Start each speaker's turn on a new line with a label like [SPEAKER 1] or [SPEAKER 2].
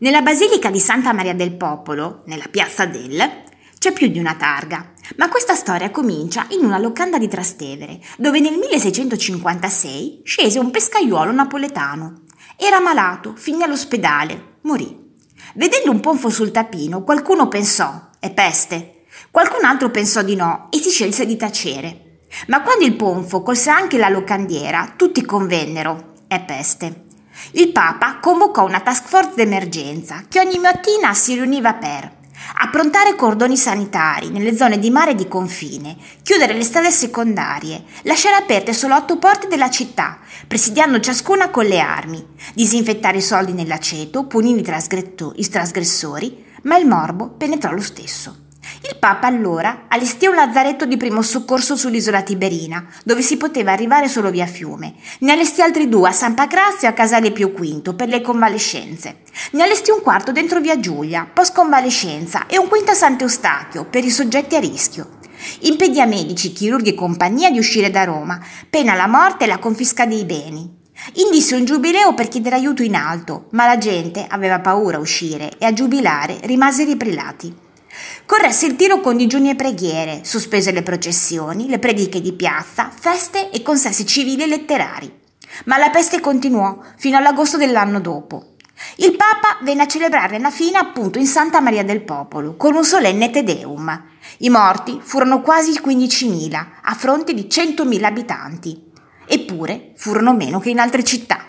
[SPEAKER 1] Nella Basilica di Santa Maria del Popolo, nella piazza del, c'è più di una targa, ma questa storia comincia in una locanda di Trastevere, dove nel 1656 scese un pescaiuolo napoletano. Era malato, finì all'ospedale, morì. Vedendo un ponfo sul tapino, qualcuno pensò, è peste. Qualcun altro pensò di no e si scelse di tacere. Ma quando il ponfo colse anche la locandiera, tutti convennero, è peste. Il Papa convocò una task force d'emergenza che ogni mattina si riuniva per approntare cordoni sanitari nelle zone di mare e di confine, chiudere le strade secondarie, lasciare aperte solo otto porte della città, presidiando ciascuna con le armi, disinfettare i soldi nell'aceto, punire i trasgressori, ma il morbo penetrò lo stesso. Il Papa allora allestì un lazzaretto di primo soccorso sull'isola Tiberina, dove si poteva arrivare solo via fiume. Ne allestì altri due a San Pacrazio e a Casale Pio V per le convalescenze. Ne allestì un quarto dentro via Giulia, post convalescenza, e un quinto a Sant'Eustachio per i soggetti a rischio. Impedì a medici, chirurghi e compagnia di uscire da Roma, pena la morte e la confisca dei beni. Indisse un giubileo per chiedere aiuto in alto, ma la gente aveva paura a uscire e a giubilare rimasero i prelati. Corresse il tiro con digiuni e preghiere, sospese le processioni, le prediche di piazza, feste e consessi civili e letterari. Ma la peste continuò fino all'agosto dell'anno dopo. Il Papa venne a celebrare la fine appunto in Santa Maria del Popolo, con un solenne Te Deum. I morti furono quasi 15.000, a fronte di 100.000 abitanti. Eppure furono meno che in altre città.